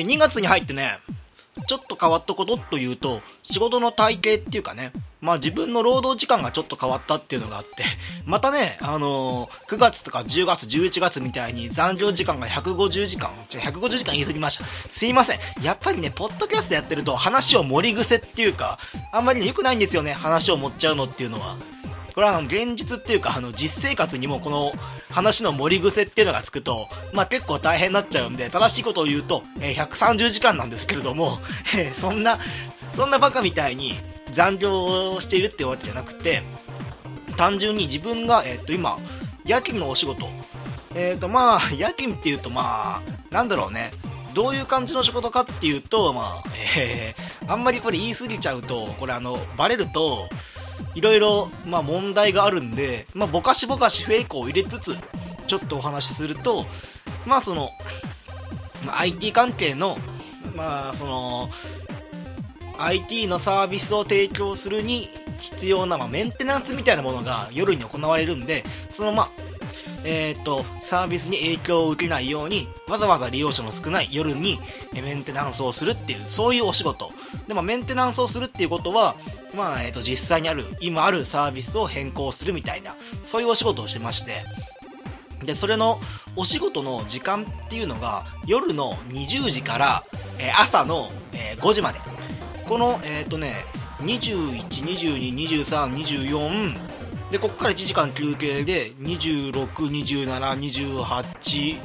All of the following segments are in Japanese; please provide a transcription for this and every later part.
ー、2月に入ってね、ちょっと変わったことというと、仕事の体系っていうかね、まあ自分の労働時間がちょっと変わったっていうのがあって、またね、あのー、9月とか10月、11月みたいに残業時間が150時間、じゃ150時間言い過ぎました。すいません。やっぱりね、ポッドキャストやってると話を盛り癖っていうか、あんまり良くないんですよね、話を盛っちゃうのっていうのは。これはあの現実っていうかあの実生活にもこの話の盛り癖っていうのがつくと、まあ、結構大変になっちゃうんで正しいことを言うと、えー、130時間なんですけれども、えー、そんなそんなバカみたいに残業しているってわけじゃなくて単純に自分が、えー、っと今夜勤のお仕事。えっ、とまあ夜勤っていうとまあなんだろうね。どういう感じの仕事かっていうと、まあ、えー、あんまりこれ言い過ぎちゃうと、これあの、バレると、いろいろ、まあ、問題があるんで、まあ、ぼかしぼかしフェイクを入れつつ、ちょっとお話しすると、まあ、その、まあ、IT 関係の、まあ、その、IT のサービスを提供するに必要な、まあ、メンテナンスみたいなものが夜に行われるんで、その、まあ、えー、っと、サービスに影響を受けないように、わざわざ利用者の少ない夜にメンテナンスをするっていう、そういうお仕事。でも、メンテナンスをするっていうことは、まあ、えっ、と、実際にある、今あるサービスを変更するみたいな、そういうお仕事をしてまして、で、それのお仕事の時間っていうのが、夜の20時から、えー、朝の、えー、5時まで。この、えっ、とね、21、22、23、24、で、ここから1時間休憩で、26、27、28、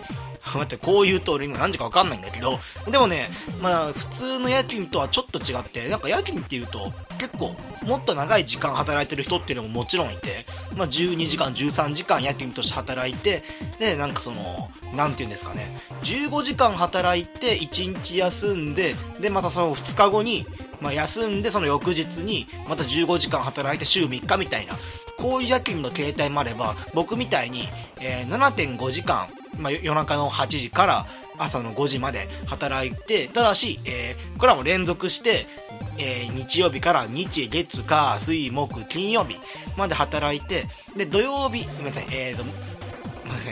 待って、こう言うと俺今何時か分かんないんだけど、でもね、まあ、普通の夜勤とはちょっと違って、なんか夜勤っていうと、結構、もっと長い時間働いてる人っていうのももちろんいて、まあ、12時間、13時間夜勤として働いて、で、なんかその、なんて言うんですかね、15時間働いて、1日休んで、で、またその2日後に、まあ、休んで、その翌日に、また15時間働いて週3日みたいな、こういう夜勤の形態もあれば、僕みたいに、えー、7.5時間、まあ、夜中の8時から朝の5時まで働いて、ただし、えー、これはもう連続して、えー、日曜日から日、月、火、水、木、金曜日まで働いて、で、土曜日、ごめんなさい、えーと、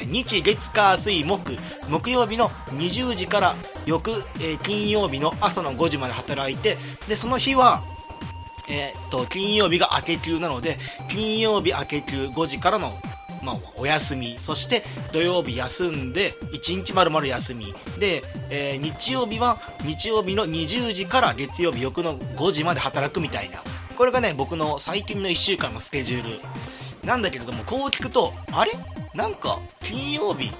日、月、火、水、木、木曜日の20時から翌、えー、金曜日の朝の5時まで働いて、で、その日は、えー、っと、金曜日が明け休なので、金曜日明け休5時からのまあ、お休み、そして土曜日休んで、1日丸々休み、で、えー、日曜日は日曜日の20時から月曜日翌の5時まで働くみたいな、これがね、僕の最近の1週間のスケジュール。なんだけれども、こう聞くと、あれ？なんか、金曜日、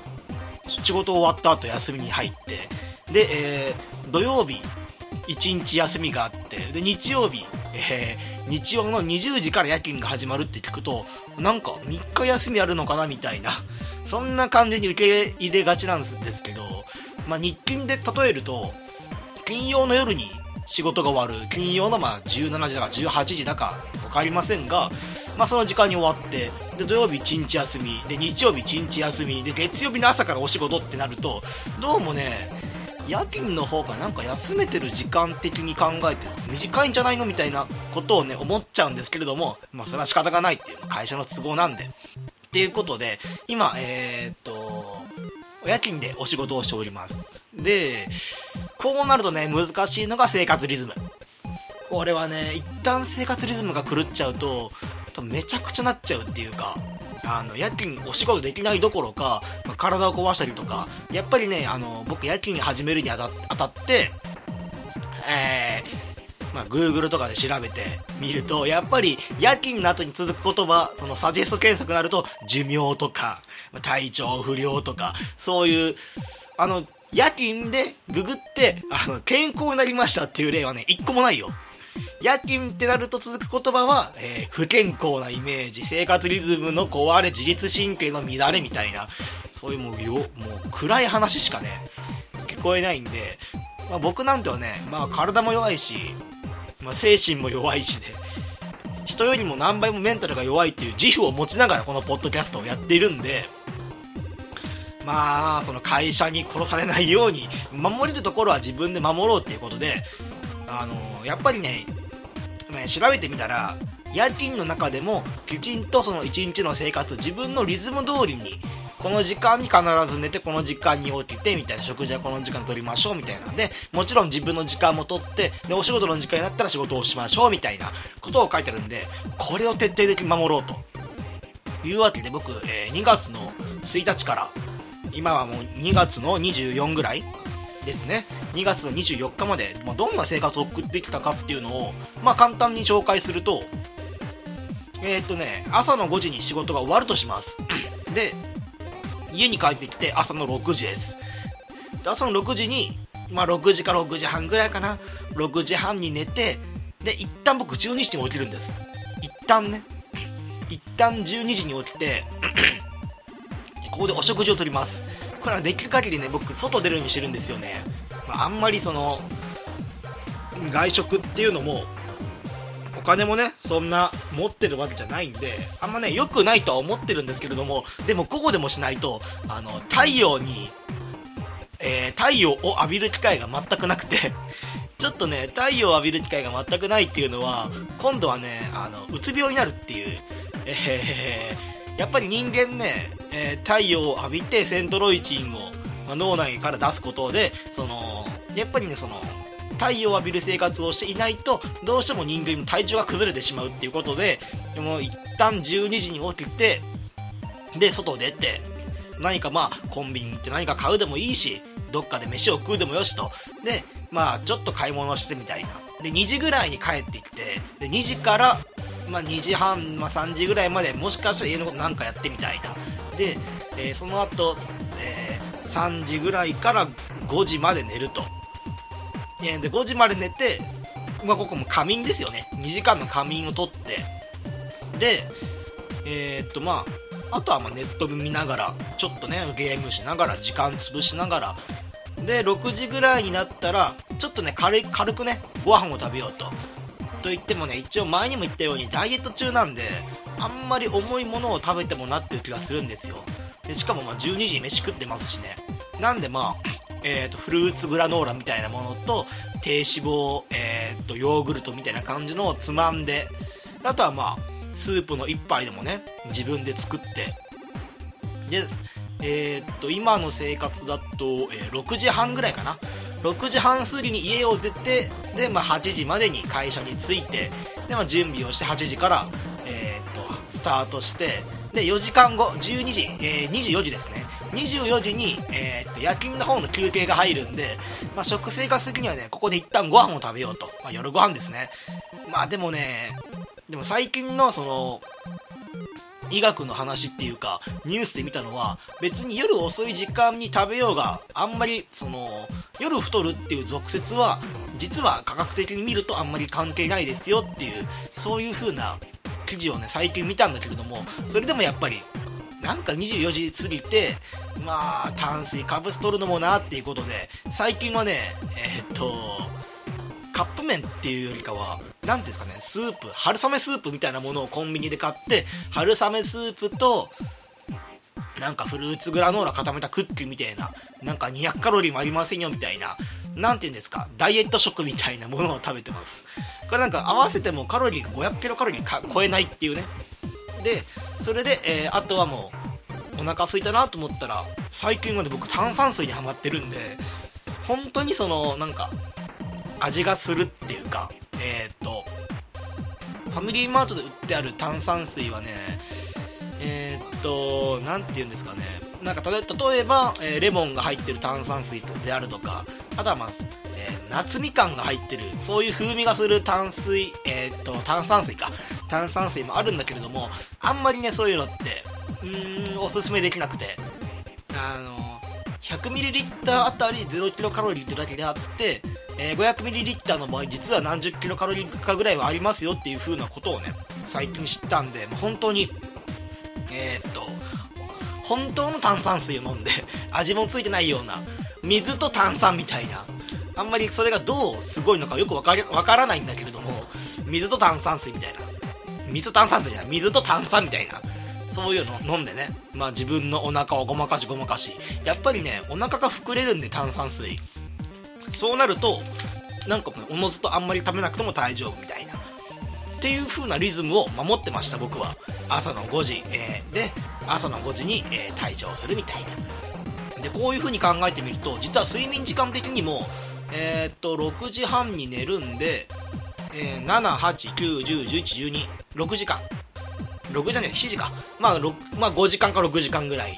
仕事終わった後休みに入って、で、えー、土曜日、1日休みがあって、で、日曜日、えー、日曜の20時から夜勤が始まるって聞くと、なんか3日休みあるのかなみたいな、そんな感じに受け入れがちなんですけど、まあ、日勤で例えると、金曜の夜に仕事が終わる、金曜のまあ17時だか18時だか分かりませんが、まあ、その時間に終わって、で、土曜日1日休み、で、日曜日1日休み、で、月曜日の朝からお仕事ってなると、どうもね、夜勤の方がなんか休めてる時間的に考えて短いんじゃないのみたいなことをね、思っちゃうんですけれども、まあそれは仕方がないっていう会社の都合なんで。っていうことで、今、えー、っと、夜勤でお仕事をしております。で、こうなるとね、難しいのが生活リズム。これはね、一旦生活リズムが狂っちゃうと、めちゃくちゃなっちゃうっていうか、あの夜勤お仕事できないどころか、まあ、体を壊したりとかやっぱりねあの僕夜勤始めるにあたってえー、まあ、Google とかで調べてみると、やっぱり夜勤の後に続く言葉、そのサジェスト検索になると、寿命とか、体調不良とか、そういう、あの、夜勤でググって、あの、健康になりましたっていう例はね、一個もないよ。夜勤ってなると続く言葉は、えー、不健康なイメージ、生活リズムの壊れ、自律神経の乱れみたいな、そういうもうよ、もう暗い話しかね、聞こえないんで、まあ、僕なんてはね、まあ体も弱いし、まあ、精神も弱いしで、人よりも何倍もメンタルが弱いっていう自負を持ちながらこのポッドキャストをやっているんで、まあ、その会社に殺されないように、守れるところは自分で守ろうっていうことで、あのやっぱりね、ね調べてみたら夜勤の中でもきちんとその一日の生活自分のリズム通りにこの時間に必ず寝てこの時間に起きてみたいな食事はこの時間取りましょうみたいなんでもちろん自分の時間も取ってでお仕事の時間になったら仕事をしましょうみたいなことを書いてあるんでこれを徹底的に守ろうと。いうわけで僕、えー、2月の1日から今はもう2月の24ぐらいですね。2月の24日まで、まあ、どんな生活を送ってきたかっていうのを、まあ、簡単に紹介するとえー、っとね朝の5時に仕事が終わるとします。で家に帰ってきて朝の6時です。で朝の6時にまあ6時か6時半ぐらいかな。6時半に寝てで一旦僕12時に起きるんです。一旦ね。一旦12時に起きて ここでお食事をとります。これはできる限りね僕外出るようにしてるんですよね、まあ、んまりその外食っていうのもお金もねそんな持ってるわけじゃないんであんまね良くないとは思ってるんですけれどもでも午後でもしないとあの太陽に、えー、太陽を浴びる機会が全くなくて ちょっとね太陽を浴びる機会が全くないっていうのは今度はねあのうつ病になるっていう、えー、やっぱり人間ね、えー、太陽を浴びてセントロイチンを、まあ、脳内から出すことでそのやっぱりねその太陽を浴びる生活をしていないとどうしても人間の体調が崩れてしまうっていうことででも一旦12時に起きてで外出て何かまあコンビニ行って何か買うでもいいしどっかで飯を食うでもよしと。でまあちょっと買い物してみたいな。で2時ぐらいに帰ってきてで2時からまあ、2時半、まあ、3時ぐらいまでもしかしたら家のことなんかやってみたいな。で、えー、その後、えー、3時ぐらいから5時まで寝ると。で5時まで寝て、まあ、ここも仮眠ですよね。2時間の仮眠をとって。でえ、っとまああとはまネット見ながらちょっとねゲームしながら時間潰しながら。で6時ぐらいになったらちょっとね軽軽くねご飯を食べようと。と言ってもね一応前にも言ったようにダイエット中なんであんまり重いものを食べてもなってる気がするんですよ。でしかもまあ12時に飯食ってますしね。なんでまあえーと、フルーツグラノーラみたいなものと低脂肪、えーと、ヨーグルトみたいな感じのをつまんであとはまあスープの1杯でもね自分で作って。でえー、っと今の生活だと、えー、6時半ぐらいかな。6時半過ぎに家を出てで、まあ、8時までに会社に着いてで、まあ、準備をして8時から、えー、っとスタートしてで4時間後12時、えー、24時ですね。24時に、えー、っと夜勤の方の休憩が入るんで、まあ、食生活的にはねここで一旦ご飯を食べようと、まあ、夜ご飯ですね。まあでもねでも最近のその医学の話っていうかニュースで見たのは別に夜遅い時間に食べようがあんまりその夜太るっていう俗説は実は科学的に見るとあんまり関係ないですよっていうそういう風な記事をね最近見たんだけれどもそれでもやっぱりなんか24時過ぎてまあ炭水化物取るのもなっていうことで最近はねえー、っとカップ麺っていうよりかは何ていうんですかねスープ春雨スープみたいなものをコンビニで買って春雨スープとなんかフルーツグラノーラ固めたクッキーみたいななんか200カロリーもありませんよみたいな何て言うんですかダイエット食みたいなものを食べてます。これなんか合わせてもカロリーが500キロカロリー超えないっていうね。でそれで、えー、あとはもうお腹空いたなと思ったら最近まで僕炭酸水にはまってるんで本当にそのなんか味がするっていうかえっ、ー、とファミリーマートで売ってある炭酸水はねえっ、ー、と何て言うんですかねなんか例えば、え、レモンが入ってる炭酸水であるとかあとはまあ、えー、夏みかんが入ってるそういう風味がする炭水えっと炭酸水か。炭酸水もあるんだけれどもあんまりねそういうのってうーんおすすめできなくて。あの 100ml あたり 0kcal ってだけであってえー、500ml の場合実は何十キロカロリーかぐらいはありますよっていう風なことをね最近知ったんでもう本当にえー、っと本当の炭酸水を飲んで 味もついてないような水と炭酸みたいなあんまりそれがどうすごいのかよくわかわからないんだけれども水と炭酸水みたいな水と炭酸水じゃない水と炭酸みたいなそういうの飲んでねまあ自分のお腹をごまかしごまかしやっぱりねお腹が膨れるんで炭酸水。そうなるとなんかおのずとあんまり食べなくても大丈夫みたいな。っていう風なリズムを守ってました僕は。朝の5時、えー、で朝の5時に、えー、退場するみたいな。でこういう風に考えてみると実は睡眠時間的にもえー、っと6時半に寝るんで、えー、789101112 6時間。6じゃね7時か。まあ、まあ、5時間か6時間ぐらい。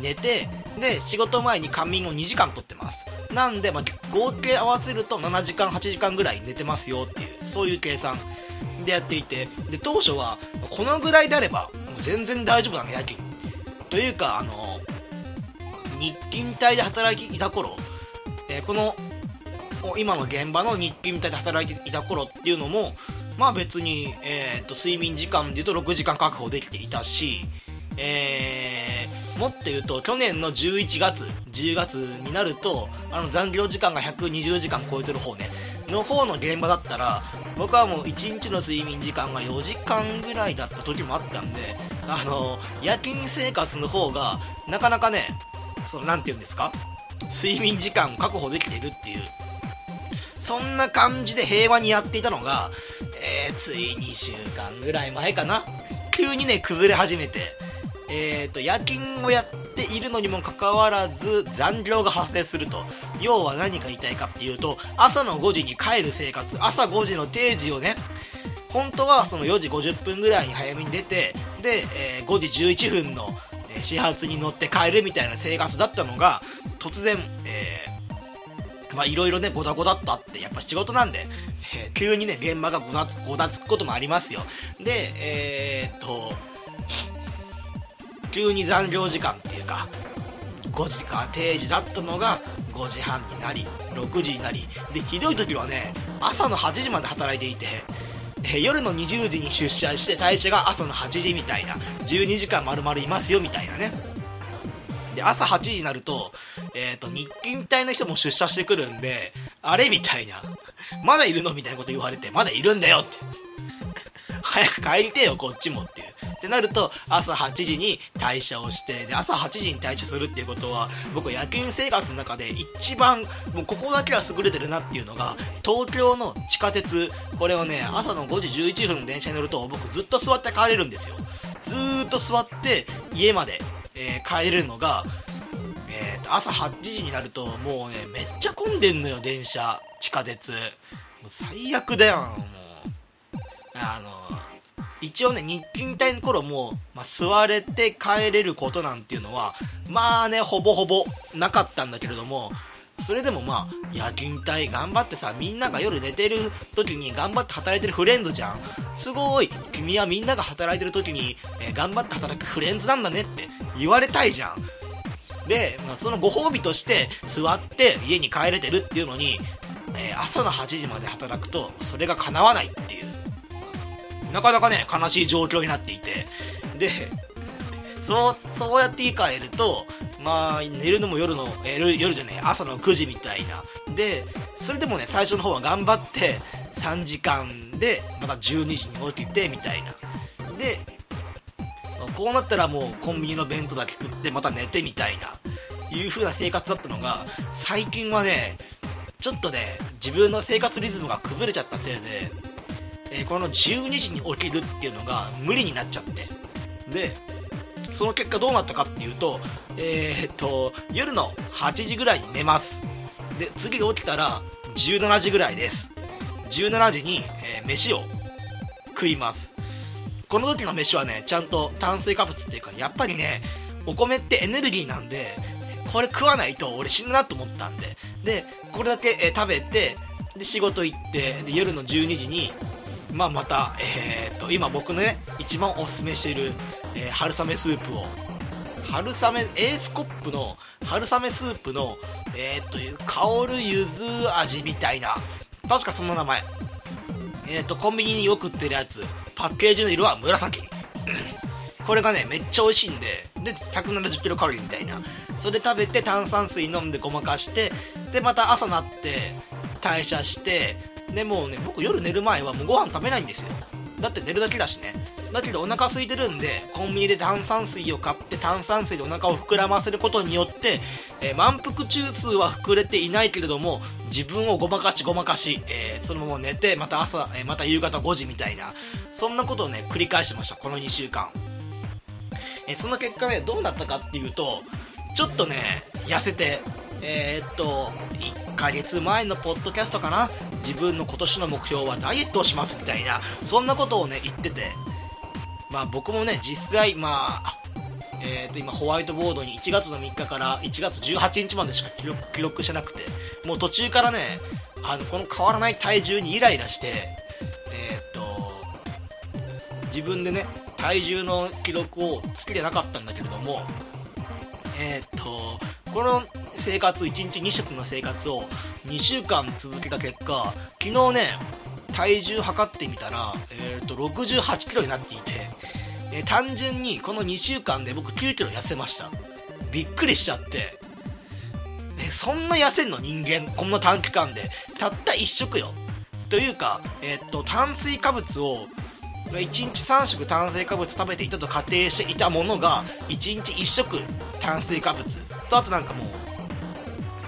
寝てで仕事前に仮眠を2時間とってます。なんで、まあ、合計合わせると7時間8時間ぐらい寝てますよっていうそういう計算でやっていて。で当初はこのぐらいであれば全然大丈夫だね夜勤。というかあの日勤帯で働いていた頃、えー、この今の現場の日勤帯で働いていた頃っていうのもまあ別に、えーと、睡眠時間でいうと6時間確保できていたし、えー、もっと言うと去年の11月10月になるとあの残業時間が120時間超えてる方ね。の方の現場だったら僕はもう1日の睡眠時間が4時間ぐらいだった時もあったんであの夜勤生活の方がなかなかねその何て言うんですか？睡眠時間確保できてるっていう。そんな感じで平和にやっていたのが、えー、つい2週間ぐらい前かな。急にね崩れ始めて。えーと、夜勤をやっているのにもかかわらず残業が発生すると。要は何が言いたいかっていうと朝の5時に帰る生活朝5時の定時をね本当はその4時50分ぐらいに早めに出てで、えー、5時11分の始発に乗って帰るみたいな生活だったのが突然、えー、まあいろいろねゴダゴダっとあってやっぱ仕事なんで、えー、急にね現場がゴダつゴダつくこともありますよ。でえー、っと急に残業時間っていうか5時か定時だったのが5時半になり6時になり。でひどい時はね朝の8時まで働いていてえ夜の20時に出社して退社が朝の8時みたいな12時間丸々いますよみたいなね。で朝8時になると,、えーと、日勤帯の人も出社してくるんであれみたいな。まだいるのみたいなこと言われてまだいるんだよって。早く帰りてよこっちもっていう。ってなると朝8時に退社をしてで朝8時に退社するっていうことは僕野球生活の中で一番もうここだけは優れてるなっていうのが東京の地下鉄。これをね朝の5時11分の電車に乗ると僕ずっと座って帰れるんですよ。ずーっと座って家まで、えー、帰れるのがえー、と朝8時になるともうねめっちゃ混んでんのよ電車地下鉄。もう最悪だよもう。あの一応ね日勤帯の頃も、まあ、座れて帰れることなんていうのはまあねほぼほぼなかったんだけれどもそれでもまあ夜勤帯頑張ってさみんなが夜寝てる時に頑張って働いてるフレンズじゃん。すごい君はみんなが働いてる時に、えー、頑張って働くフレンズなんだねって言われたいじゃん。で、まあ、そのご褒美として座って家に帰れてるっていうのに、えー、朝の8時まで働くとそれが叶わないっていう。なかなかね、悲しい状況になっていて、で、そう、そうやって言い換えると、まあ、寝るのも夜の、夜じゃね朝の9時みたいな。で、それでもね、最初の方は頑張って、3時間で、また12時に起きて、みたいな。で、こうなったらもうコンビニの弁当だけ食って、また寝てみたいな、いう風な生活だったのが、最近はね、ちょっとね、自分の生活リズムが崩れちゃったせいで、えー、この12時に起きるっていうのが無理になっちゃって。でその結果どうなったかっていうとえー、っと夜の8時ぐらいに寝ます。で次が起きたら17時ぐらいです。17時に、えー、飯を食います。この時の飯はねちゃんと炭水化物っていうかやっぱりねお米ってエネルギーなんでこれ食わないと俺死ぬなと思ったんで。でこれだけ、え、食べてで仕事行ってで夜の12時にまあ、また、えー、と今僕のね一番おすすめしている、えー、春雨スープを春雨エースコップの春雨スープのえー、っと香るゆず味みたいな確かその名前。えー、っとコンビニによく売ってるやつ。パッケージの色は紫。これがねめっちゃ美味しいんでで170キロカロリーみたいな。それ食べて炭酸水飲んでごまかしてでまた朝なって代謝してでもね僕夜寝る前はもうご飯食べないんですよ。だって寝るだけだしね。だけどお腹空いてるんでコンビニで炭酸水を買って炭酸水でお腹を膨らませることによって、えー、満腹中枢は膨れていないけれども自分をごまかしごまかし、えー、そのまま寝てまた朝、えー、また夕方5時みたいなそんなことをね繰り返してましたこの2週間、えその結果ねどうなったかっていうとちょっとね痩せてえー、っと1ヶ月前のポッドキャストかな？自分の今年の目標はダイエットをしますみたいなそんなことをね言ってて。まあ僕もね実際まあえー、と今ホワイトボードに1月の3日から1月18日までしか記録記録してなくて。もう途中からねあのこの変わらない体重にイライラしてえっ、と自分でね体重の記録をつけてなかったんだけれどもえっ、とこの生活1日2食の生活を2週間続けた結果昨日ね体重測ってみたら、えーと、68キロになっていて、えー、単純にこの2週間で僕9キロ痩せました。びっくりしちゃって。えそんな痩せんの人間こんな短期間で。たった1食よ。というか、えーと、炭水化物を1日3食炭水化物食べていたと仮定していたものが1日1食炭水化物。とあとなんかもう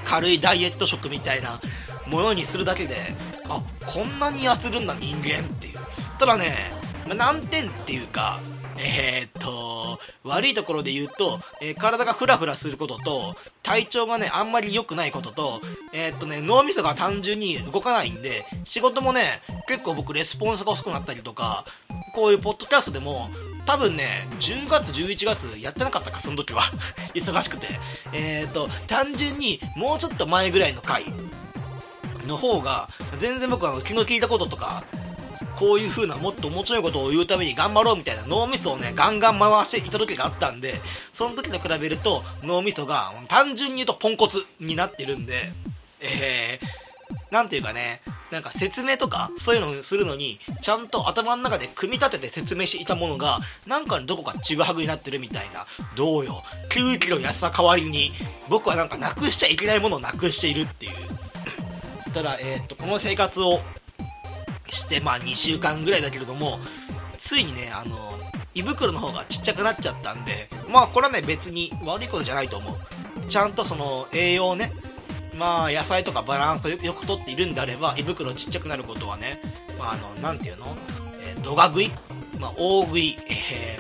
軽いダイエット食みたいなものにするだけであこんなに痩せるんだ人間っていう。ただね、まあ、難点っていうかえー、っと悪いところで言うと、えー、体がフラフラすることと体調がねあんまり良くないこととえー、っとね脳みそが単純に動かないんで仕事もね結構僕レスポンスが遅くなったりとかこういうポッドキャストでも多分ね10月11月やってなかったかその時は。忙しくて。えっと単純にもうちょっと前ぐらいの回の方が全然僕は気の利いたこととかこういう風なもっと面白いことを言うために頑張ろうみたいな脳みそをねガンガン回していた時があったんでその時と比べると脳みそが単純に言うとポンコツになってるんでえー、なんていうかねなんか説明とかそういうのをするのにちゃんと頭の中で組み立てて説明していたものがなんかどこかちぐはぐになってるみたいな。どうよ。9キロ痩せた代わりに僕はなんかなくしちゃいけないものをなくしているっていう。ただ、えー、っとこの生活をしてまあ2週間ぐらいだけれどもついにねあの胃袋の方がちっちゃくなっちゃったんでまあこれはね別に悪いことじゃないと思う。ちゃんとその栄養をねまあ野菜とかバランスをよくとっているんであれば胃袋ちっちゃくなることはねまああの何ていうの、えー、度が食い、まあ、大食い、え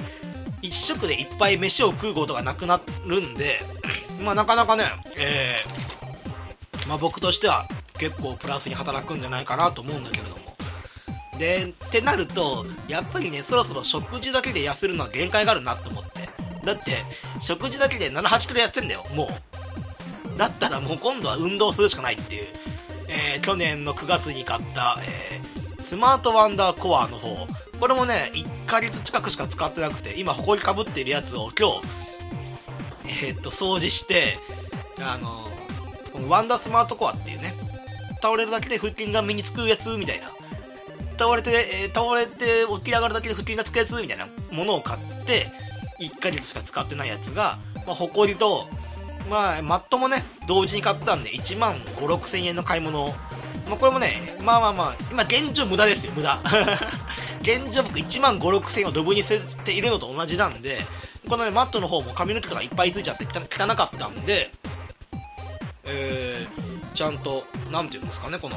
ー、一食でいっぱい飯を食うことがなくなるんでまあなかなかねえー、まあ僕としては結構プラスに働くんじゃないかなと思うんだけれども。でってなるとやっぱりねそろそろ食事だけで痩せるのは限界があるなと思って。だって食事だけで78キロ痩せんだよもう。だったらもう今度は運動するしかないっていう、えー、去年の9月に買った、えー、スマートワンダーコアの方。これもね1ヶ月近くしか使ってなくて今ほこりかぶっているやつを今日えー、っと掃除してあのこのワンダースマートコアっていうね倒れるだけで腹筋が身につくやつみたいな。倒れて、え、倒れて起き上がるだけで腹筋がつくやつみたいなものを買って1ヶ月しか使ってないやつが、まあ、ほこりと、まあ、マットもね同時に買ったんで1万5 6千円の買い物まあ、これもねまあまあまあ今現状無駄ですよ無駄。現状僕1万5 6千円をドブに捨てているのと同じなんでこのねマットの方も髪の毛とかいっぱいついちゃって汚かったんでえーちゃんと何て言うんですかねこの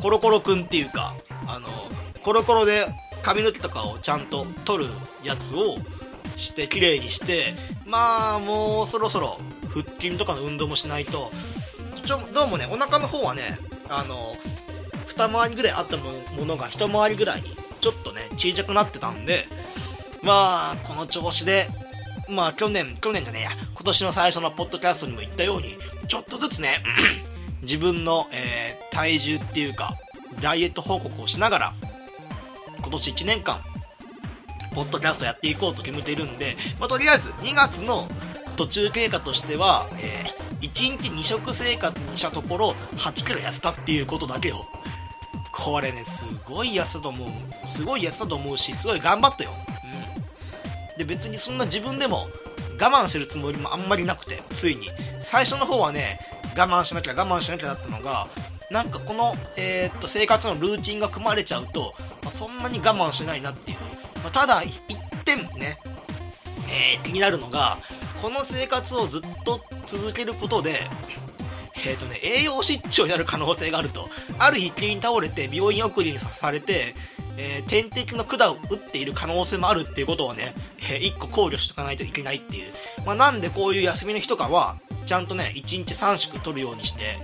コロコロくんっていうかあのコロコロで髪の毛とかをちゃんと取るやつをして綺麗にしてまあもうそろそろ腹筋とかの運動もしないとちょどうもねお腹の方はねあの二回りぐらいあったものが一回りぐらいにちょっとね小さくなってたんでまあこの調子でまあ去年、去年じゃねえや、今年の最初のポッドキャストにも言ったように、ちょっとずつね、自分の、えー、体重っていうか、ダイエット報告をしながら、今年1年間、ポッドキャストやっていこうと決めてるんで、まあ、とりあえず2月の途中経過としては、えー、1日2食生活にしたところ8キロ痩せたっていうことだけを。これねすごい痩せたと思う。すごい痩せたと思うしすごい頑張ったよ。うん。で別にそんな自分でも我慢してるつもりもあんまりなくてついに。最初の方はね我慢しなきゃ我慢しなきゃだったのがなんかこの、えー、っと生活のルーチンが組まれちゃうと、まあ、そんなに我慢しないなっていう、まあ、ただ一点ね、えー、気になるのがこの生活をずっと続けることでえーとね、栄養失調になる可能性があると。ある日急に倒れて病院送りにされて、えー、点滴の管を打っている可能性もあるっていうことをね、えー、1個考慮しておかないといけないっていう、まあ、なんでこういう休みの日とかはちゃんとね1日3食取るようにして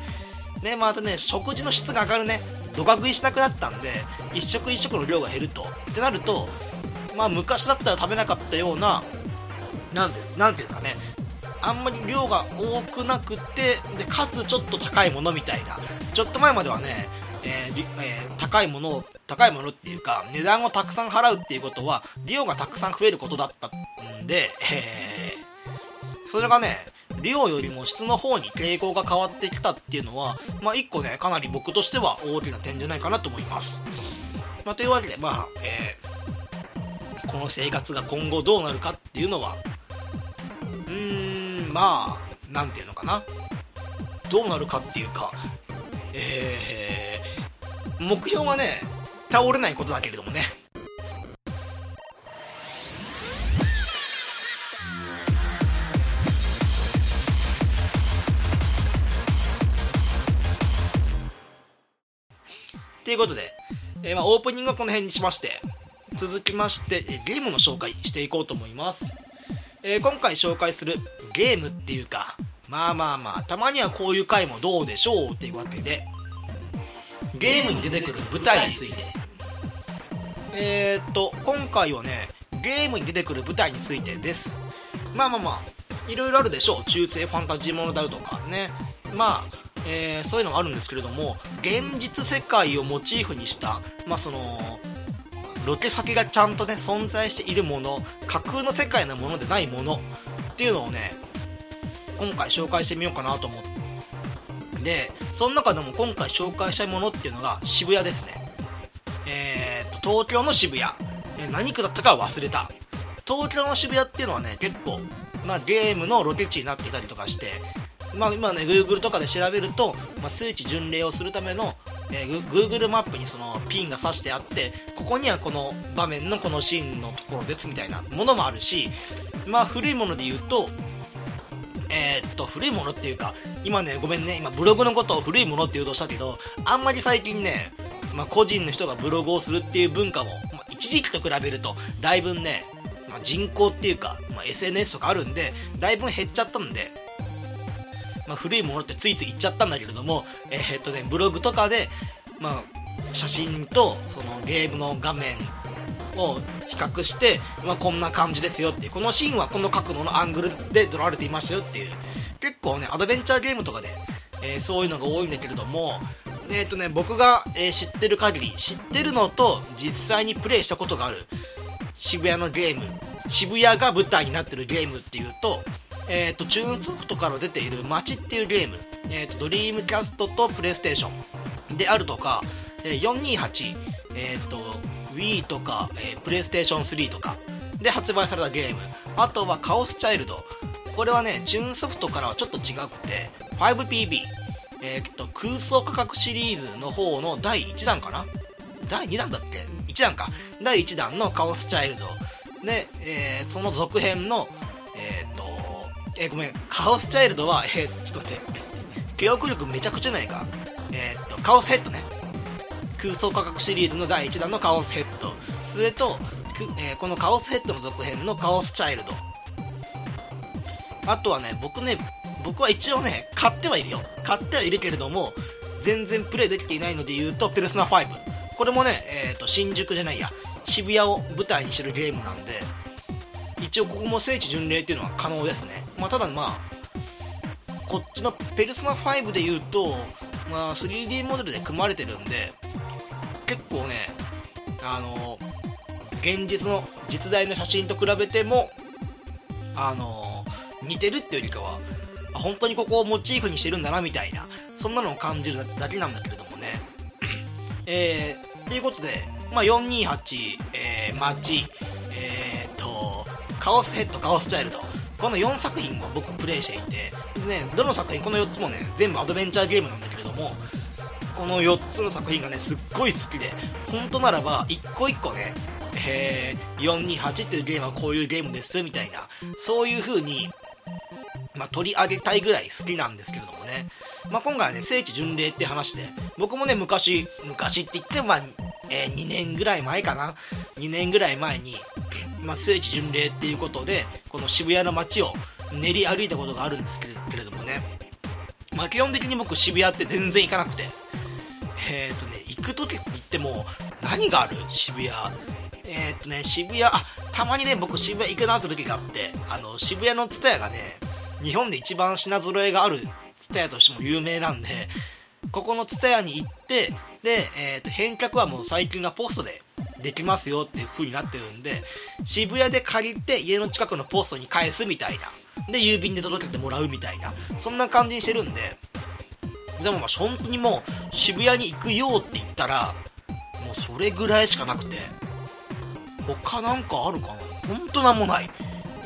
でまたね食事の質が上がるねどか食いしなくなったんで1食1食の量が減ると。ってなるとまあ昔だったら食べなかったようななんてなんていうんですかね。あんまり量が多くなくてでかつちょっと高いものみたいな。ちょっと前まではね、えーえー、高いものを高いものっていうか値段をたくさん払うっていうことは量がたくさん増えることだったんで、えー、それがね量よりも質の方に傾向が変わってきたっていうのは、まあ、一個ねかなり僕としては大きな点じゃないかなと思います、まあ、というわけでまあ、えー、この生活が今後どうなるかっていうのはうーんまあなんていうのかな。どうなるかっていうかえー、目標はね倒れないことだけれどもね。ということで、えー、まあ、オープニングはこの辺にしまして、続きまして、えゲームの紹介していこうと思います。えー、今回紹介するゲームっていうか、まあまあまあ、たまにはこういう回もどうでしょうっていうわけで、ゲームに出てくる舞台について。えー、っと、今回はね、ゲームに出てくる舞台についてです。まあまあまあ、いろいろあるでしょう。中世ファンタジーものだとかね。まあ、えー、そういうのがあるんですけれども現実世界をモチーフにした、まあ、そのロケ先がちゃんとね存在しているもの架空の世界のものでないものっていうのをね今回紹介してみようかなと思って。でその中でも今回紹介したいものっていうのが渋谷ですね。えー、っと東京の渋谷、え、何区だったか忘れた。東京の渋谷っていうのはね結構まあ、ゲームのロケ地になっていたりとかしてまあ、今ね Google とかで調べると、まあ、数値巡礼をするための、えー、Google マップにそのピンが刺してあってここにはこの場面のこのシーンのところですみたいなものもあるしまあ古いもので言うとえー、っと古いものっていうか今ねごめんね今ブログのことを古いものって言うとしたけどあんまり最近ね、まあ、個人の人がブログをするっていう文化も、まあ、一時期と比べるとだいぶね、まあ、人口っていうか、ま SNS とかあるんでだいぶ減っちゃったんでまあ、古いものってついつい言っちゃったんだけれども、えー、っとね、ブログとかで、まあ、写真とそのゲームの画面を比較して、まあ、こんな感じですよっていうこのシーンはこの角度のアングルで撮られていましたよっていう結構ねアドベンチャーゲームとかで、えー、そういうのが多いんだけれどもえっ、ー、とね僕が、えー、知ってる限り知ってるのと実際にプレイしたことがある渋谷のゲーム渋谷が舞台になってるゲームっていうとえーと、チューンソフトから出ている「街」っていうゲーム、えーと、ドリームキャストとプレイステーション。であるとか、えー、428、えーと、Wii とか、えー、プレイステーション3とか。で発売されたゲーム。あとはカオスチャイルド。これはねチューンソフトからはちょっと違くて 5PB、えーと、空想価格シリーズの方の第1弾かな？第2弾だっけ？1弾か。第1弾のカオスチャイルド。で、えー、その続編のえっ、ー、とえー、ごめん、カオスチャイルドは、えー、ちょっと待って、記憶力めちゃくちゃないか。えー、っと、カオスヘッドね。空想科学シリーズの第1弾のカオスヘッド。それと、えー、このカオスヘッドの続編のカオスチャイルド。あとはね、僕ね、僕は一応ね、買ってはいるよ。買ってはいるけれども、全然プレイできていないので言うと、ペルソナ5。これもね、えっ、と、新宿じゃないや、渋谷を舞台にしてるゲームなんで、一応ここも聖地巡礼っていうのは可能ですね。まあ、ただまあ、こっちのペルソナ5で言うと、まあ、3D モデルで組まれてるんで、結構ね、あの、現実の実在の写真と比べても、あの、似てるっていうよりかは、本当にここをモチーフにしてるんだなみたいな、そんなのを感じるだけなんだけれどもね。えー、ということで、まあ、428、えー、街、えー、っと、カオスヘッド、カオスチャイルド、この4作品を僕プレイしていてで、ね、どの作品この4つもね全部アドベンチャーゲームなんだけれどもこの4つの作品がねすっごい好きで本当ならば一個一個ねえー、428っていうゲームはこういうゲームですみたいなそういう風にまあ、取り上げたいぐらい好きなんですけれどもね、まあ、今回はね聖地巡礼って話で僕もね昔昔って言ってもまあ、えー、2年ぐらい前かな。2年ぐらい前に、まあ、聖地巡礼っていうことでこの渋谷の街を練り歩いたことがあるんですけれどもね、まあ、基本的に僕渋谷って全然行かなくて。えっ、ー、とね行く時って言っても何がある渋谷？えっ、ー、とね渋谷あたまにね僕渋谷行くなって時があってあの渋谷の蔦屋がね日本で一番品揃えがある蔦屋としても有名なんでここの蔦屋に行ってで、えー、と返却はもう最近がポストでできますよっていう風になってるんで渋谷で借りて家の近くのポストに返すみたいな。で郵便で届けてもらうみたいな。そんな感じにしてるんで。でもまあ本当にもう渋谷に行くよって言ったらもうそれぐらいしかなくて。他なんかあるかな？本当なんもない。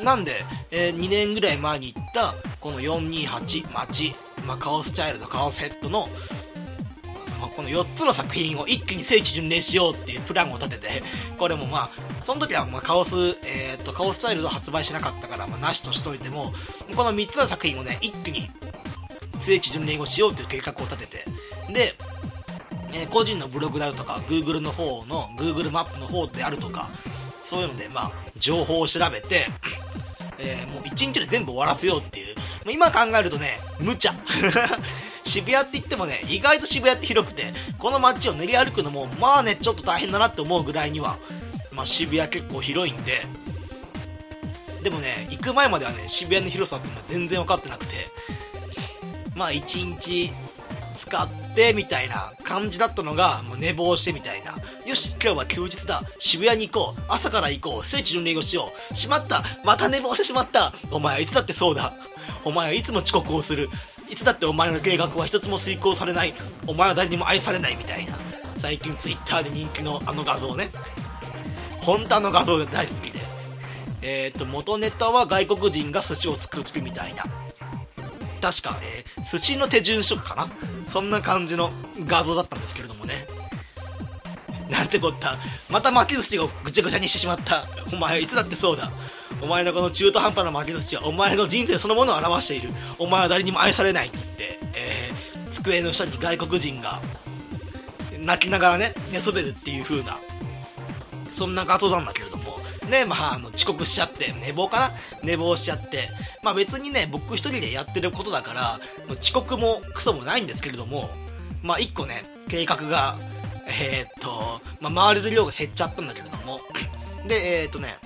なんで、えー、2年ぐらい前に行ったこの428街、まあ、カオスチャイルドカオスヘッドの、まあ、この4つの作品を一気に聖地巡礼しようっていうプランを立ててこれもまあその時はまあカオス、えー、とカオスチャイルド発売しなかったから、まあ、なしとしといてもこの3つの作品をね一気に聖地巡礼をしようという計画を立ててでえー、個人のブログであるとか Google の方の Google マップの方であるとかそういうのでまあ情報を調べてえー、もう1日で全部終わらせようっていう、今考えるとね、無茶。渋谷って言ってもね、意外と渋谷って広くて、この街を練り歩くのも、まあね、ちょっと大変だなって思うぐらいには、まあ、渋谷結構広いんで、でもね、行く前まではね、渋谷の広さっていうのは全然分かってなくて、まあ1日使ってみたいな感じだったのがもう寝坊してみたいな。よし今日は休日だ。渋谷に行こう。朝から行こう。聖地巡礼をしよう。しまった。また寝坊してしまった。お前はいつだってそうだ。お前はいつも遅刻をする。いつだってお前の計画は一つも遂行されない。お前は誰にも愛されないみたいな。最近 Twitter で人気のあの画像ね。本当あの画像が大好きで。えっ、ー、と元ネタは外国人が寿司を作る時みたいな。確か、えー、寿司の手順書かな？そんな感じの画像だったんですけれどもね。なんてこった。また巻き寿司をぐちゃぐちゃにしてしまった。お前はいつだってそうだ。お前のこの中途半端な巻き寿司はお前の人生そのものを表している。お前は誰にも愛されない。って言って、えー、机の下に外国人が泣きながらね寝そべるっていう風なそんな画像なんだけれども。ね、まあ、あの遅刻しちゃって、寝坊かな？寝坊しちゃって、まあ別にね、僕一人でやってることだから、遅刻もクソもないんですけれども、まあ一個ね、計画が、えー、っと、まあ回れる量が減っちゃったんだけれども、で、えー、っとね、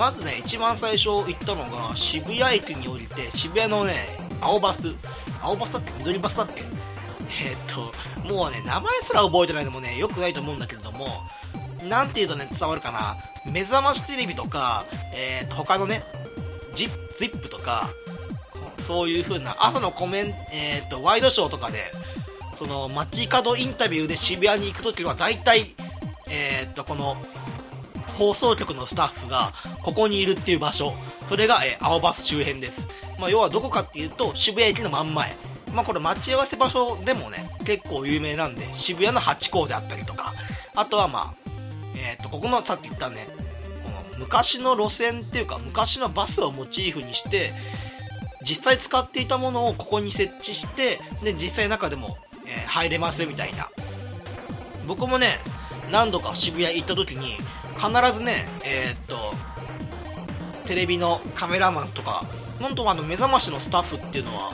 まずね、一番最初行ったのが、渋谷駅に降りて、渋谷のね、青バス、青バスだっけ？緑バスだっけ？えー、っと、もうね、名前すら覚えてないのもね、よくないと思うんだけれども、なんて言うとね、伝わるかな？目覚ましテレビとか、えー、と、他のね、ジップ、ップとか、そういう風な朝のコメン、えー、と、ワイドショーとかで、その、街角インタビューで渋谷に行くときは、大体、えー、と、この、放送局のスタッフが、ここにいるっていう場所、それが、えー、青バス周辺です。まあ、要はどこかっていうと、渋谷駅の真ん前。まあ、これ待ち合わせ場所でもね、結構有名なんで、渋谷のハチ公であったりとか、あとはまあ、えっ、ー、と、ここのさっき言ったね、この昔の路線っていうか、昔のバスをモチーフにして、実際使っていたものをここに設置して、で、実際中でも、えー、入れますみたいな。僕もね、何度か渋谷行った時に、必ずね、えー、っと、テレビのカメラマンとか、本当はあの目覚ましのスタッフっていうのは、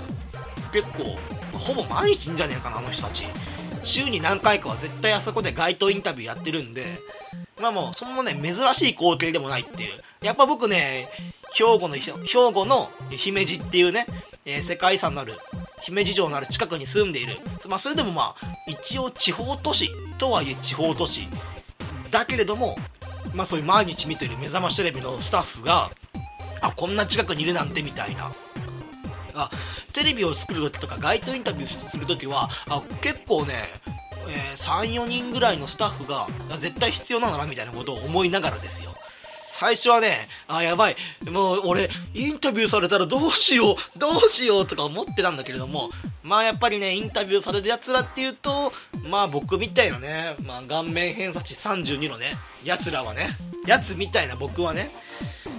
結構、ほぼ毎日いんじゃねえかな、あの人たち。週に何回かは絶対あそこで街頭インタビューやってるんで、まあもう、そのね、珍しい光景でもないっていう。やっぱ僕ね、兵庫の、兵庫の姫路っていうね、えー、世界遺産のある、姫路城のある近くに住んでいる。まあそれでもまあ、一応地方都市とはいえ地方都市。だけれども、まあそういう毎日見てる目覚ましテレビのスタッフが、あ、こんな近くにいるなんてみたいな。あ、テレビを作る時とか街頭インタビューするときは、あ、結構ね、えー、3、4人ぐらいのスタッフが絶対必要なんだなみたいなことを思いながらですよ。最初はね、あ、やばい。もう俺、インタビューされたらどうしよう、どうしようとか思ってたんだけれども、まあやっぱりね、インタビューされる奴らっていうと、まあ僕みたいなね、まあ顔面偏差値32のね、奴らはね、奴みたいな僕はね、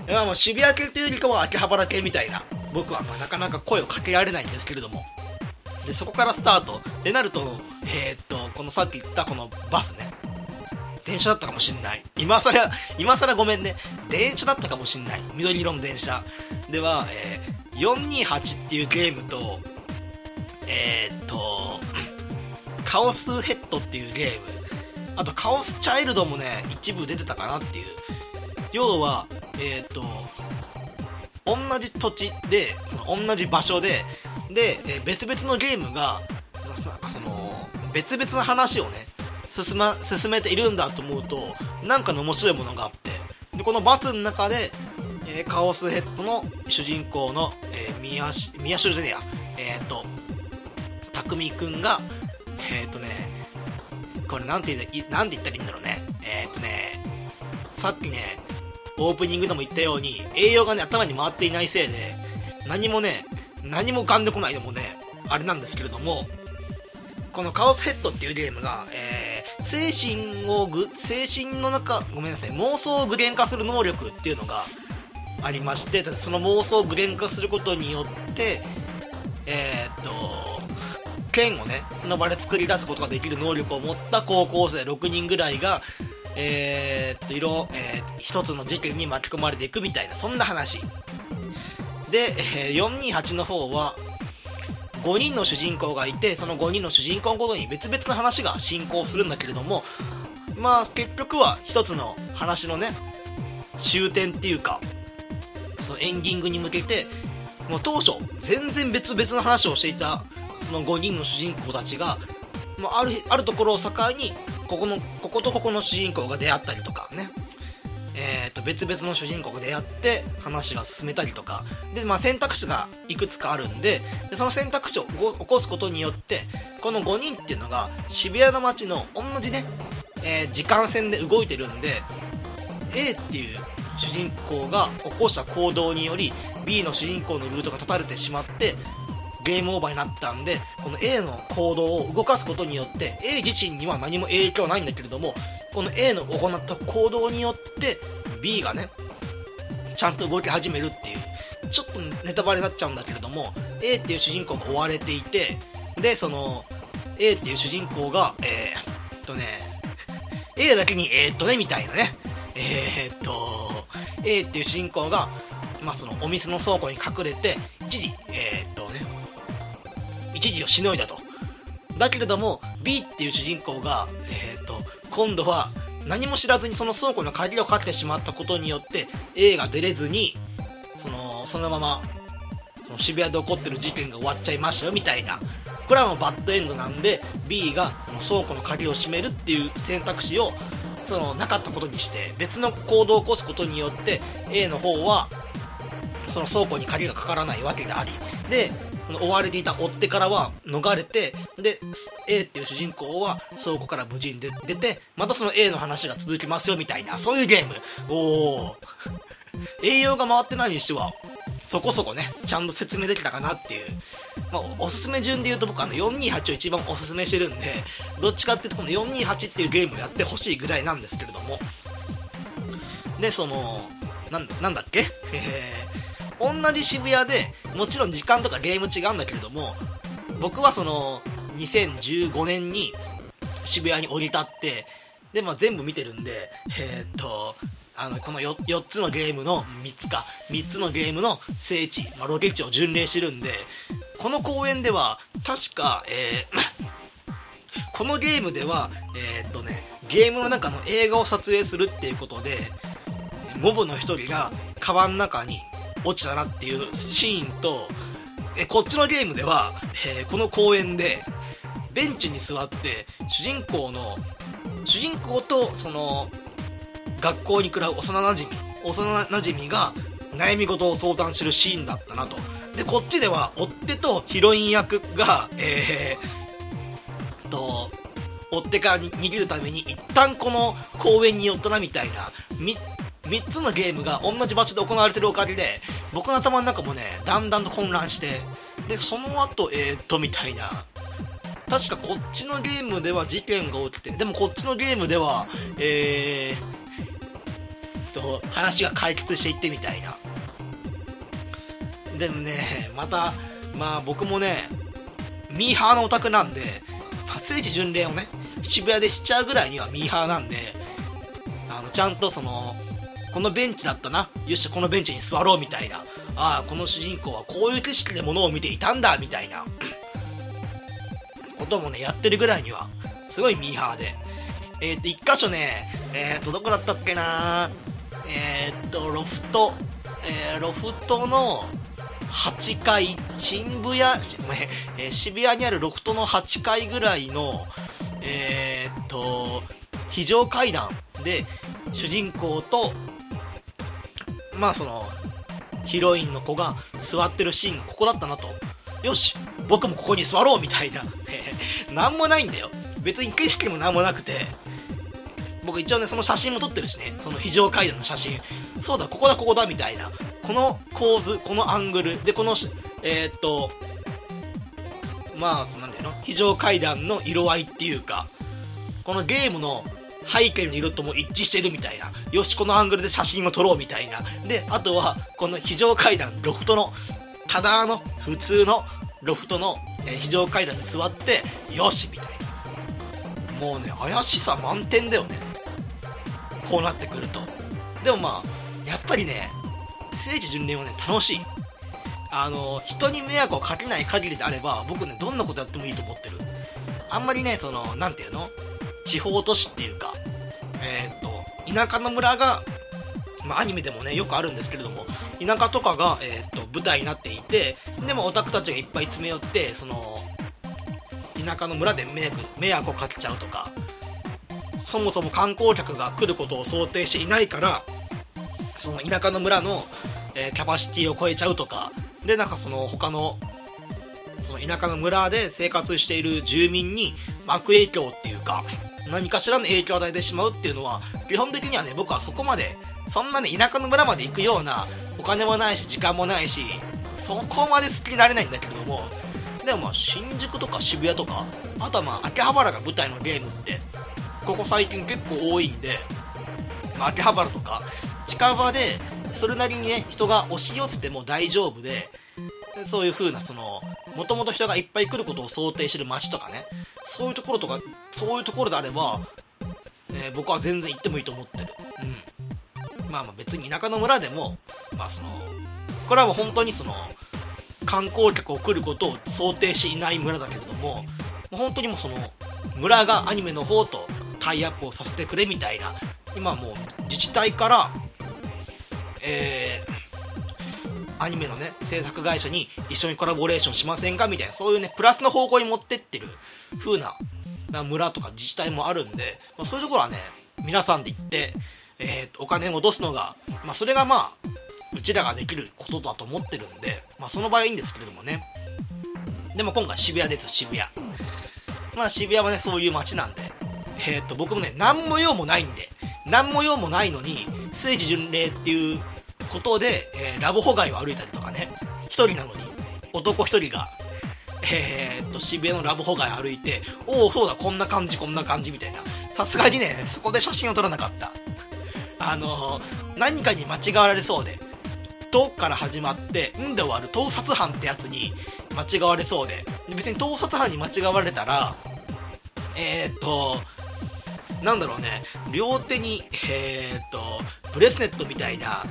まあもう渋谷系というよりかは秋葉原系みたいな、僕はまあなかなか声をかけられないんですけれども、で、そこからスタート。でなると、えー、っと、このさっき言ったこのバスね。電車だったかもしんない。今更、今更ごめんね。電車だったかもしんない。緑色の電車。では、えー、428っていうゲームと、えー、っと、カオスヘッドっていうゲーム。あと、カオスチャイルドもね、一部出てたかなっていう。要は、えー、っと、同じ土地で、その同じ場所で、で、え、別々のゲームが、その、別々の話をね、進,、ま、進めているんだと思うとなんかの面白いものがあって。でこのバスの中で、えー、カオスヘッドの主人公の、えー、宮宮代じゃねえや。えっ、ー、と匠くんがえっ、ー、とねこれなんて言なんて言ったらいいんだろうね。えっ、ー、とねさっきねオープニングでも言ったように栄養がね頭に回っていないせいで何もね何も浮かんでこないのもねあれなんですけれどもこのカオスヘッドっていうゲームが、えー、精神をぐ、精神の中、ごめんなさい、妄想を具現化する能力っていうのがありまして、その妄想を具現化することによって、えー、っと、剣をね、その場で作り出すことができる能力を持った高校生6人ぐらいが、えー、っと、色、えー、一つの事件に巻き込まれていくみたいな、そんな話。で、えー、428の方は、5人の主人公がいてその5人の主人公ごとに別々の話が進行するんだけれどもまあ結局は一つの話のね終点っていうかそのエンディングに向けてもう当初全然別々の話をしていたその5人の主人公たちが、まあ、あるあるところを境にここのこことここの主人公が出会ったりとかね。えー、と別々の主人公が出会って話が進めたりとか。で、まあ、選択肢がいくつかあるんででその選択肢を起こすことによってこの5人っていうのが渋谷の街の同じね、えー、時間線で動いてるんで A っていう主人公が起こした行動により B の主人公のルートが断たれてしまってゲームオーバーになったんでこの A の行動を動かすことによって A 自身には何も影響はないんだけれどもこの A の行った行動によって B がねちゃんと動き始めるっていうちょっとネタバレになっちゃうんだけれども A っていう主人公が追われていてでその A っていう主人公がえー、っとね A だけにえー、っとねみたいなねえー、っと A っていう主人公がまあ、そのお店の倉庫に隠れて一時え、っとね一時をしのいだと。だけれども B っていう主人公が、えーと、今度は何も知らずにその倉庫の鍵をかけてしまったことによって A が出れずにそのそのままその渋谷で起こってる事件が終わっちゃいましたよみたいな。これはもうバッドエンドなんで B がその倉庫の鍵を閉めるっていう選択肢をそのなかったことにして別の行動を起こすことによって A の方はその倉庫に鍵がかからないわけであり。で追われていた追ってからは逃れてで A っていう主人公は倉庫から無事に出てまたその A の話が続きますよみたいなそういうゲーム。おお 栄養が回ってないにしてはそこそこねちゃんと説明できたかなっていう、まあ、おすすめ順で言うと僕あの428を一番おすすめしてるんでどっちかっていうとこの428っていうゲームをやってほしいぐらいなんですけれども。でそのなんだっけ？え ー同じ渋谷でもちろん時間とかゲーム違うんだけれども僕はその2015年に渋谷に降り立ってで、まあ、全部見てるんでえー、っとあのこの 4, 4, つのゲームの3つか3つのゲームの聖地、まあ、ロケ地を巡礼してるんでこの公園では確か、えー このゲームでは、えー、っとね、ゲームの中の映画を撮影するっていうことで、モブの1人が川の中に落ちたなっていうシーンと、えこっちのゲームでは、えー、この公園でベンチに座って主人公の主人公とその学校に来る幼なじみ幼なじみが悩み事を相談するシーンだったなと。でこっちでは追っ手とヒロイン役がえー、と追っ手から逃げるために一旦この公園に寄ったなみたいな3つのゲームが同じ場所で行われてるおかげで僕の頭の中もねだんだんと混乱してでその後えー、っとみたいな。確かこっちのゲームでは事件が起きてでもこっちのゲームではえー、と話が解決していってみたいな。でもねまたまあ僕もねミーハーのオタクなんで聖地巡礼をね渋谷でしちゃうぐらいにはミーハーなんであのちゃんとそのこのベンチだったな。よっしゃこのベンチに座ろうみたいな。ああこの主人公はこういう景色で物を見ていたんだみたいな。こともねやってるぐらいにはすごいミーハーで。えっ、ー、と1箇所ねえっ、ー、とどこだったっけな。えっ、ー、とロフト。えロフトの8階。新部屋、え渋谷にあるロフトの8階ぐらいのえー、っと非常階段で主人公とまあそのヒロインの子が座ってるシーンがここだったなと。よし僕もここに座ろうみたいな。何もないんだよ。別に景色も何もなくて。僕一応ねその写真も撮ってるしね。その非常階段の写真。そうだここだここだみたいな。この構図このアングル。でこのえー、っとまあそなんだよな非常階段の色合いっていうか。このゲームの背景の色とも一致してるみたいな。よしこのアングルで写真を撮ろうみたいな。であとはこの非常階段ロフトのただの普通のロフトの、え非常階段に座ってよしみたいな。もうね怪しさ満点だよね。こうなってくると。でもまあやっぱりね聖地巡礼はね楽しい。あの人に迷惑をかけない限りであれば僕ねどんなことやってもいいと思ってる。あんまりねその何ていうの？地方都市っていうかえー、と田舎の村がまあ、アニメでもねよくあるんですけれども田舎とかが、えー、と舞台になっていてでもオタクたちがいっぱい詰め寄ってその田舎の村で迷惑迷惑をかけちゃうとかそもそも観光客が来ることを想定していないからその田舎の村の、えー、キャパシティを超えちゃうとかでなんかその他のその田舎の村で生活している住民に悪影響っていうか何かしらの影響を与えてしまうっていうのは基本的にはね僕はそこまでそんなね田舎の村まで行くようなお金もないし時間もないしそこまで好きになれないんだけれどもでもまあ新宿とか渋谷とかあとはまあ秋葉原が舞台のゲームってここ最近結構多いんで、まあ、秋葉原とか近場でそれなりにね人が押し寄せても大丈夫でそういう風なそのもともと人がいっぱい来ることを想定してる街とかね。そういうところとかそういうところであれば、ね、僕は全然行ってもいいと思ってる。うん。まあまあ別に田舎の村でもまあそのこれはもう本当にその観光客を来ることを想定していない村だけれども本当にもうその村がアニメの方とタイアップをさせてくれみたいな今もう自治体からえー、アニメのね制作会社に一緒にコラボレーションしませんか？みたいな。そういうねプラスの方向に持ってってる風な村とか自治体もあるんで、まあ、そういうところはね皆さんで行って、えー、お金を戻すのが、まあ、それがまあうちらができることだと思ってるんで、まあ、その場合はいいんですけれどもね。でも今回渋谷です渋谷。まあ渋谷はねそういう街なんで。えー、っと僕もね何も用もないんで何も用もないのに聖地巡礼っていうことで、えー、ラブホ街を歩いたりとかね。1人なのに男1人がえー、っと渋谷のラブホ街歩いておおそうだこんな感じこんな感じみたいな。さすがにねそこで写真を撮らなかった。あのー、何かに間違われそうで「と」から始まって「ん」で終わる盗撮犯ってやつに間違われそうで別に盗撮犯に間違われたらえー、っとなんだろうね両手にえー、っとブレスネットみたいな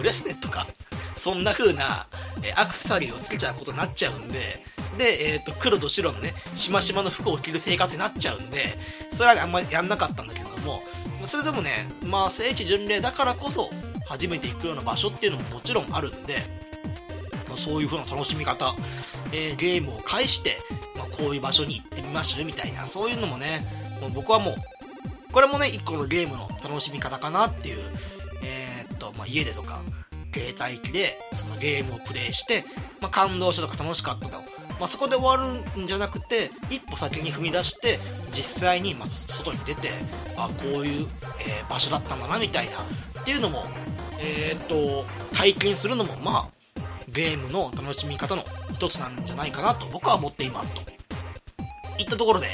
ブレスネットか。そんな風な、えアクセサリーをつけちゃうことになっちゃうんで。で、えー、っと黒と白のねしましまの服を着る生活になっちゃうんで。それは、あんまりやんなかったんだけれども。それでもねまあ聖地巡礼だからこそ初めて行くような場所っていうのももちろんあるんで、まあ、そういう風な楽しみ方、えー、ゲームを介して、まあ、こういう場所に行ってみましょうみたいな。そういうのもねもう僕はもうこれもね一個のゲームの楽しみ方かなっていうえー、っと、まあ、家でとか携帯機でそのゲームをプレイして、まあ、感動したとか楽しかったと。まあ、そこで終わるんじゃなくて一歩先に踏み出して実際にま外に出てあこういう、えー、場所だったんだなみたいな。っていうのも、えー、っと体験するのもまあゲームの楽しみ方の一つなんじゃないかなと僕は思っていますと。いったところで、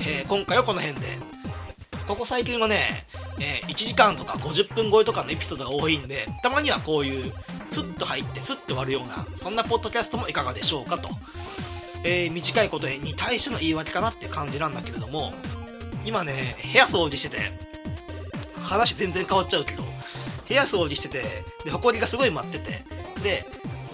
えー、今回はこの辺で。ここ最近はね、えー、1時間とか50分超えとかのエピソードが多いんでたまにはこういうスッと入ってスッと終わるようなそんなポッドキャストもいかがでしょうかと、えー、短いことに対しての言い訳かなって感じなんだけれども今ね部屋掃除してて話全然変わっちゃうけど部屋掃除しててで埃がすごい舞っててで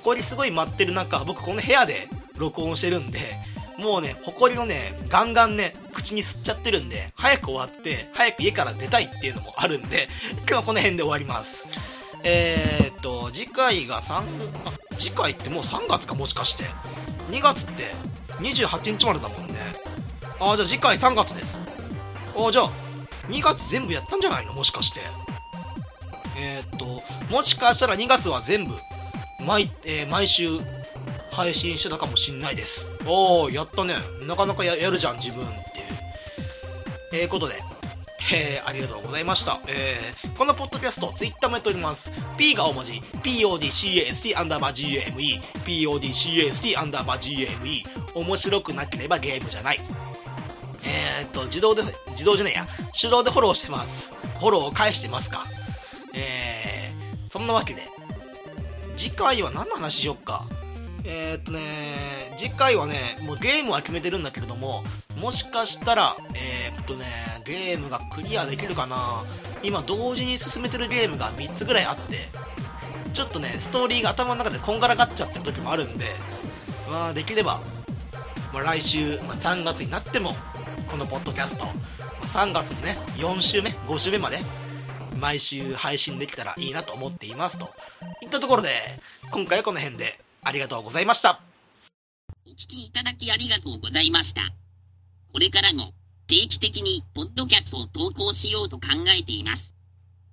埃すごい舞ってる中僕この部屋で録音してるんでもうね、埃のね、ガンガンね、口に吸っちゃってるんで、早く終わって、早く家から出たいっていうのもあるんで、今日はこの辺で終わります。えー、っと、次回が3、あ、次回ってもう3月かもしかして。2月って28日までだもんね。あ、じゃあ次回3月です。あ、じゃあ、2月全部やったんじゃないの？もしかして。えー、っと、もしかしたら2月は全部、毎、えー、毎週配信してたかもしんないです。おー、やったね。なかなかやるじゃん、自分っていう。えー、ことで、えー、ありがとうございました。えー、このポッドキャスト、ツイッターもやっております。P が大文字、PODCAST アンダーバー GME、PODCAST アンダーバー GME、面白くなければゲームじゃない。えー、っと、自動で、自動じゃねえや、手動でフォローしてます。フォローを返してますか。えー、そんなわけで、次回は何の話しよっか。えー、っとね、次回はね、もうゲームは決めてるんだけれども、もしかしたら、えー、っとね、ゲームがクリアできるかな今同時に進めてるゲームが3つぐらいあって、ちょっとね、ストーリーが頭の中でこんがらがっちゃってる時もあるんで、まあ、できれば、まあ、来週、まあ、3月になっても、このポッドキャスト、まあ、3月のね、4週目、5週目まで、毎週配信できたらいいなと思っていますと。いったところで、今回はこの辺で、ありがとうございました。お聞きいただきありがとうございました。これからも定期的にポッドキャストを投稿しようと考えています。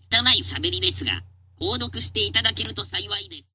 拙い喋りですが、購読していただけると幸いです。